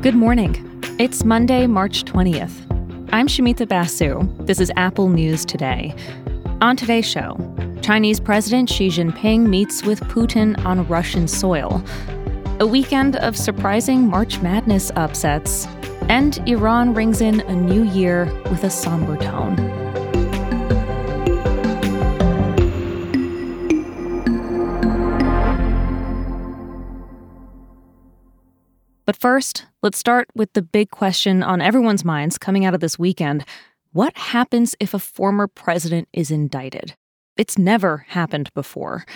Good morning. It's Monday, March 20th. I'm Shamita Basu. This is Apple News Today. On today's show, Chinese President Xi Jinping meets with Putin on Russian soil. A weekend of surprising March Madness upsets. And Iran rings in a new year with a somber tone. But first, let's start with the big question on everyone's minds coming out of this weekend what happens if a former president is indicted? It's never happened before.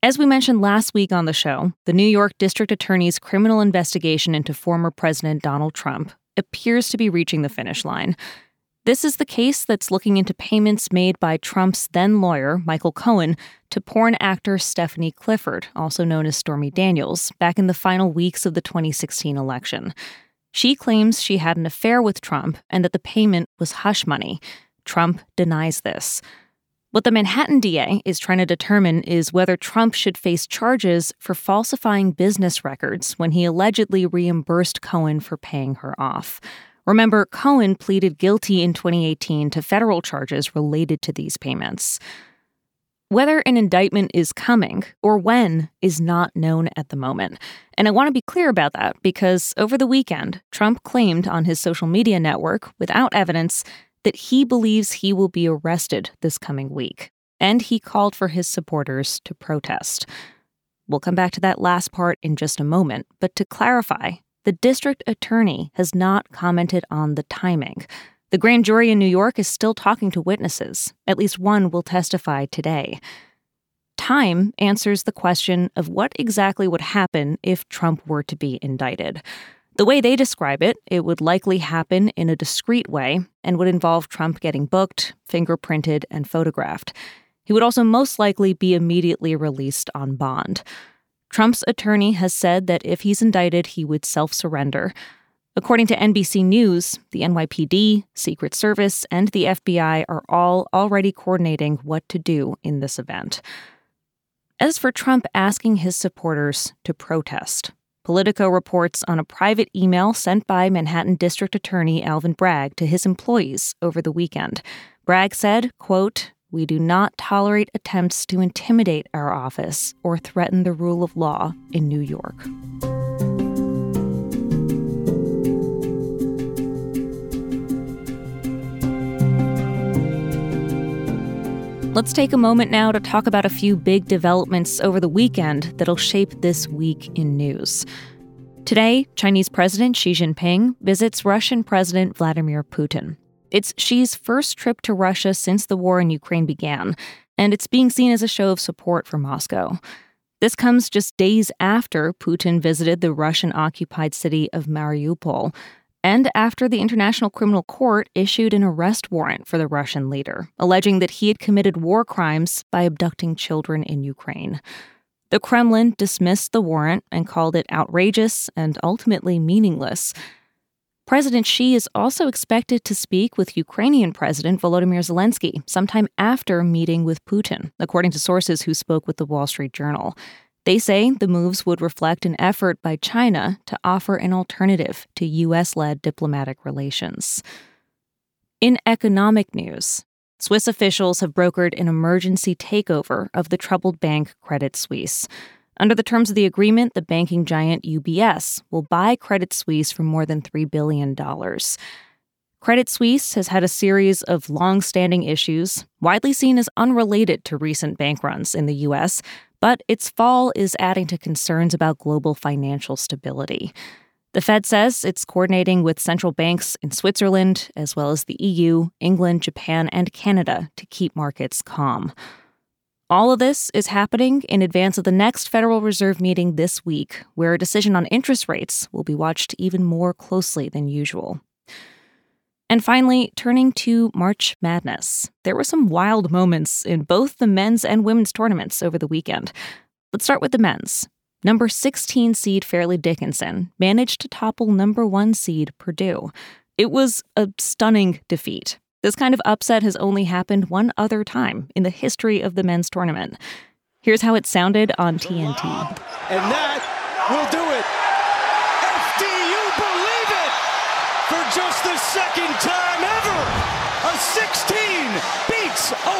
As we mentioned last week on the show, the New York District Attorney's criminal investigation into former President Donald Trump appears to be reaching the finish line. This is the case that's looking into payments made by Trump's then lawyer, Michael Cohen, to porn actor Stephanie Clifford, also known as Stormy Daniels, back in the final weeks of the 2016 election. She claims she had an affair with Trump and that the payment was hush money. Trump denies this. What the Manhattan DA is trying to determine is whether Trump should face charges for falsifying business records when he allegedly reimbursed Cohen for paying her off. Remember, Cohen pleaded guilty in 2018 to federal charges related to these payments. Whether an indictment is coming or when is not known at the moment. And I want to be clear about that because over the weekend, Trump claimed on his social media network, without evidence, that he believes he will be arrested this coming week. And he called for his supporters to protest. We'll come back to that last part in just a moment, but to clarify, the district attorney has not commented on the timing. The grand jury in New York is still talking to witnesses. At least one will testify today. Time answers the question of what exactly would happen if Trump were to be indicted. The way they describe it, it would likely happen in a discreet way and would involve Trump getting booked, fingerprinted, and photographed. He would also most likely be immediately released on bond. Trump's attorney has said that if he's indicted, he would self surrender. According to NBC News, the NYPD, Secret Service, and the FBI are all already coordinating what to do in this event. As for Trump asking his supporters to protest, Politico reports on a private email sent by Manhattan District Attorney Alvin Bragg to his employees over the weekend. Bragg said, quote, we do not tolerate attempts to intimidate our office or threaten the rule of law in New York. Let's take a moment now to talk about a few big developments over the weekend that'll shape this week in news. Today, Chinese President Xi Jinping visits Russian President Vladimir Putin. It's Xi's first trip to Russia since the war in Ukraine began, and it's being seen as a show of support for Moscow. This comes just days after Putin visited the Russian occupied city of Mariupol, and after the International Criminal Court issued an arrest warrant for the Russian leader, alleging that he had committed war crimes by abducting children in Ukraine. The Kremlin dismissed the warrant and called it outrageous and ultimately meaningless. President Xi is also expected to speak with Ukrainian President Volodymyr Zelensky sometime after meeting with Putin, according to sources who spoke with the Wall Street Journal. They say the moves would reflect an effort by China to offer an alternative to U.S. led diplomatic relations. In economic news, Swiss officials have brokered an emergency takeover of the troubled bank Credit Suisse. Under the terms of the agreement, the banking giant UBS will buy Credit Suisse for more than $3 billion. Credit Suisse has had a series of long standing issues, widely seen as unrelated to recent bank runs in the U.S., but its fall is adding to concerns about global financial stability. The Fed says it's coordinating with central banks in Switzerland, as well as the EU, England, Japan, and Canada to keep markets calm. All of this is happening in advance of the next Federal Reserve meeting this week, where a decision on interest rates will be watched even more closely than usual. And finally, turning to March Madness. There were some wild moments in both the men's and women's tournaments over the weekend. Let's start with the men's. Number 16 seed Fairleigh Dickinson managed to topple number 1 seed Purdue. It was a stunning defeat. This kind of upset has only happened one other time in the history of the men's tournament. Here's how it sounded on TNT. And that will do it. FDU believe it for just the second time ever. A 16 beats a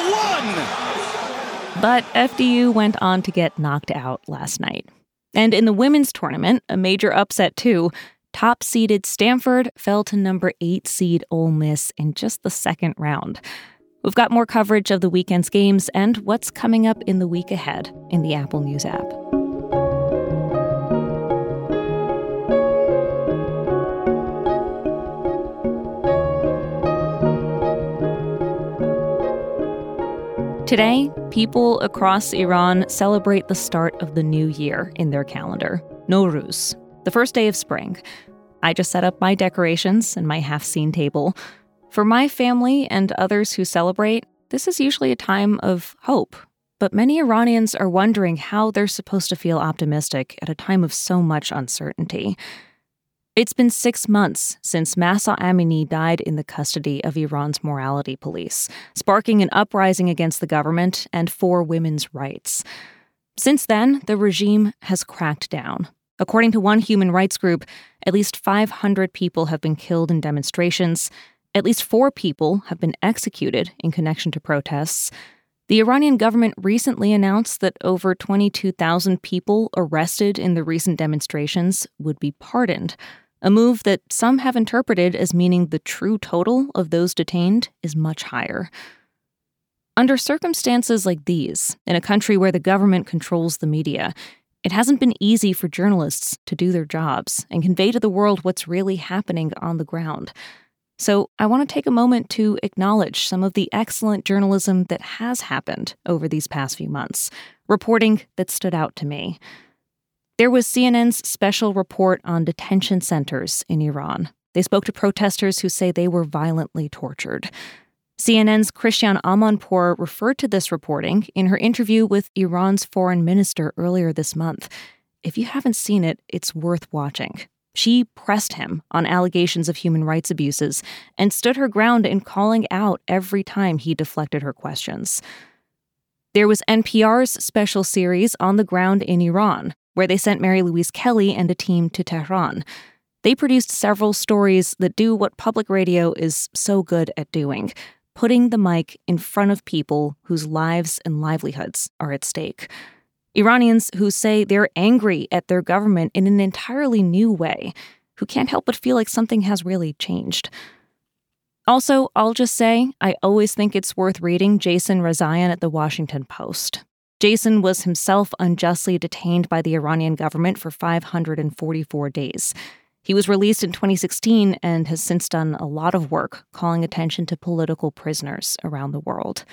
1. But FDU went on to get knocked out last night. And in the women's tournament, a major upset too, top seeded Stanford fell to number 8 seed Ole Miss in just the second round. We've got more coverage of the weekend's games and what's coming up in the week ahead in the Apple News app. Today, people across Iran celebrate the start of the new year in their calendar, Nowruz, the first day of spring. I just set up my decorations and my haft seen table. For my family and others who celebrate, this is usually a time of hope. But many Iranians are wondering how they're supposed to feel optimistic at a time of so much uncertainty. It's been six months since Mahsa Amini died in the custody of Iran's morality police, sparking an uprising against the government and for women's rights. Since then, the regime has cracked down. According to one human rights group, at least 500 people have been killed in demonstrations, at least four people have been executed in connection to protests. The Iranian government recently announced that over 22,000 people arrested in the recent demonstrations would be pardoned, a move that some have interpreted as meaning the true total of those detained is much higher. Under circumstances like these, in a country where the government controls the media, it hasn't been easy for journalists to do their jobs and convey to the world what's really happening on the ground. So, I want to take a moment to acknowledge some of the excellent journalism that has happened over these past few months, reporting that stood out to me. There was CNN's special report on detention centers in Iran. They spoke to protesters who say they were violently tortured. CNN's Christiane Amanpour referred to this reporting in her interview with Iran's foreign minister earlier this month. If you haven't seen it, it's worth watching. She pressed him on allegations of human rights abuses and stood her ground in calling out every time he deflected her questions. There was NPR's special series On the Ground in Iran, where they sent Mary Louise Kelly and a team to Tehran. They produced several stories that do what public radio is so good at doing putting the mic in front of people whose lives and livelihoods are at stake. Iranians who say they're angry at their government in an entirely new way, who can't help but feel like something has really changed. Also, I'll just say, I always think it's worth reading Jason Rezaian at the Washington Post. Jason was himself unjustly detained by the Iranian government for 544 days. He was released in 2016 and has since done a lot of work calling attention to political prisoners around the world.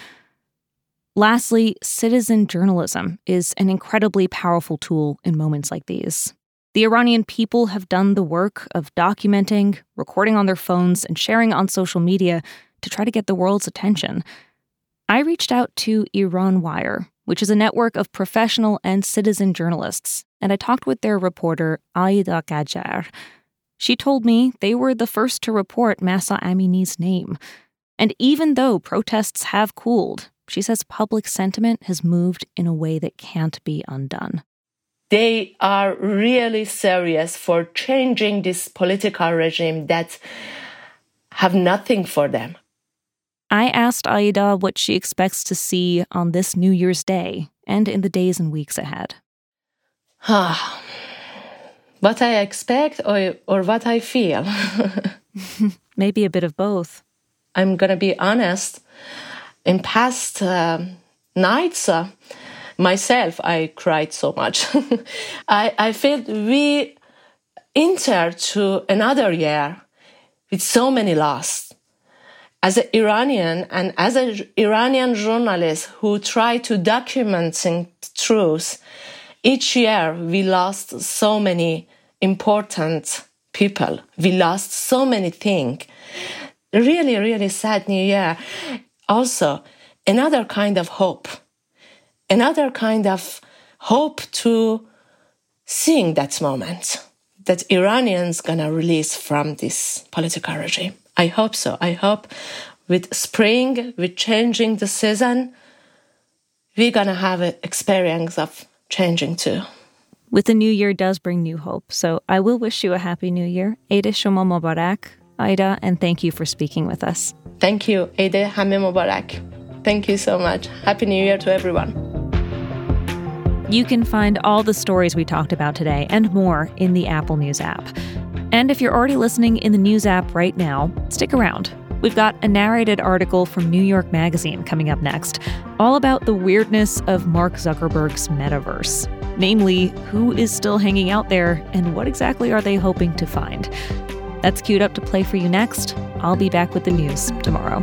Lastly, citizen journalism is an incredibly powerful tool in moments like these. The Iranian people have done the work of documenting, recording on their phones, and sharing on social media to try to get the world's attention. I reached out to Iran Wire, which is a network of professional and citizen journalists, and I talked with their reporter, Aida Qajar. She told me they were the first to report Mahsa Amini's name. And even though protests have cooled, she says public sentiment has moved in a way that can't be undone. They are really serious for changing this political regime that have nothing for them. I asked Aida what she expects to see on this New Year's Day and in the days and weeks ahead. Ah, what I expect or, or what I feel. Maybe a bit of both. I'm going to be honest in past uh, nights, uh, myself, I cried so much. I, I felt we enter to another year with so many loss. As an Iranian and as an Iranian journalist who try to document truth, each year we lost so many important people. We lost so many things. Really, really sad new year also another kind of hope, another kind of hope to seeing that moment that Iranians gonna release from this political regime. I hope so. I hope with spring, with changing the season, we're gonna have an experience of changing too. With the new year does bring new hope, so I will wish you a happy new year. Eid Shoma Mubarak, Aida, and thank you for speaking with us. Thank you, Eid Hamid Mubarak. Thank you so much. Happy New Year to everyone. You can find all the stories we talked about today and more in the Apple News app. And if you're already listening in the News app right now, stick around. We've got a narrated article from New York Magazine coming up next, all about the weirdness of Mark Zuckerberg's metaverse. Namely, who is still hanging out there and what exactly are they hoping to find? That's queued up to play for you next. I'll be back with the news tomorrow.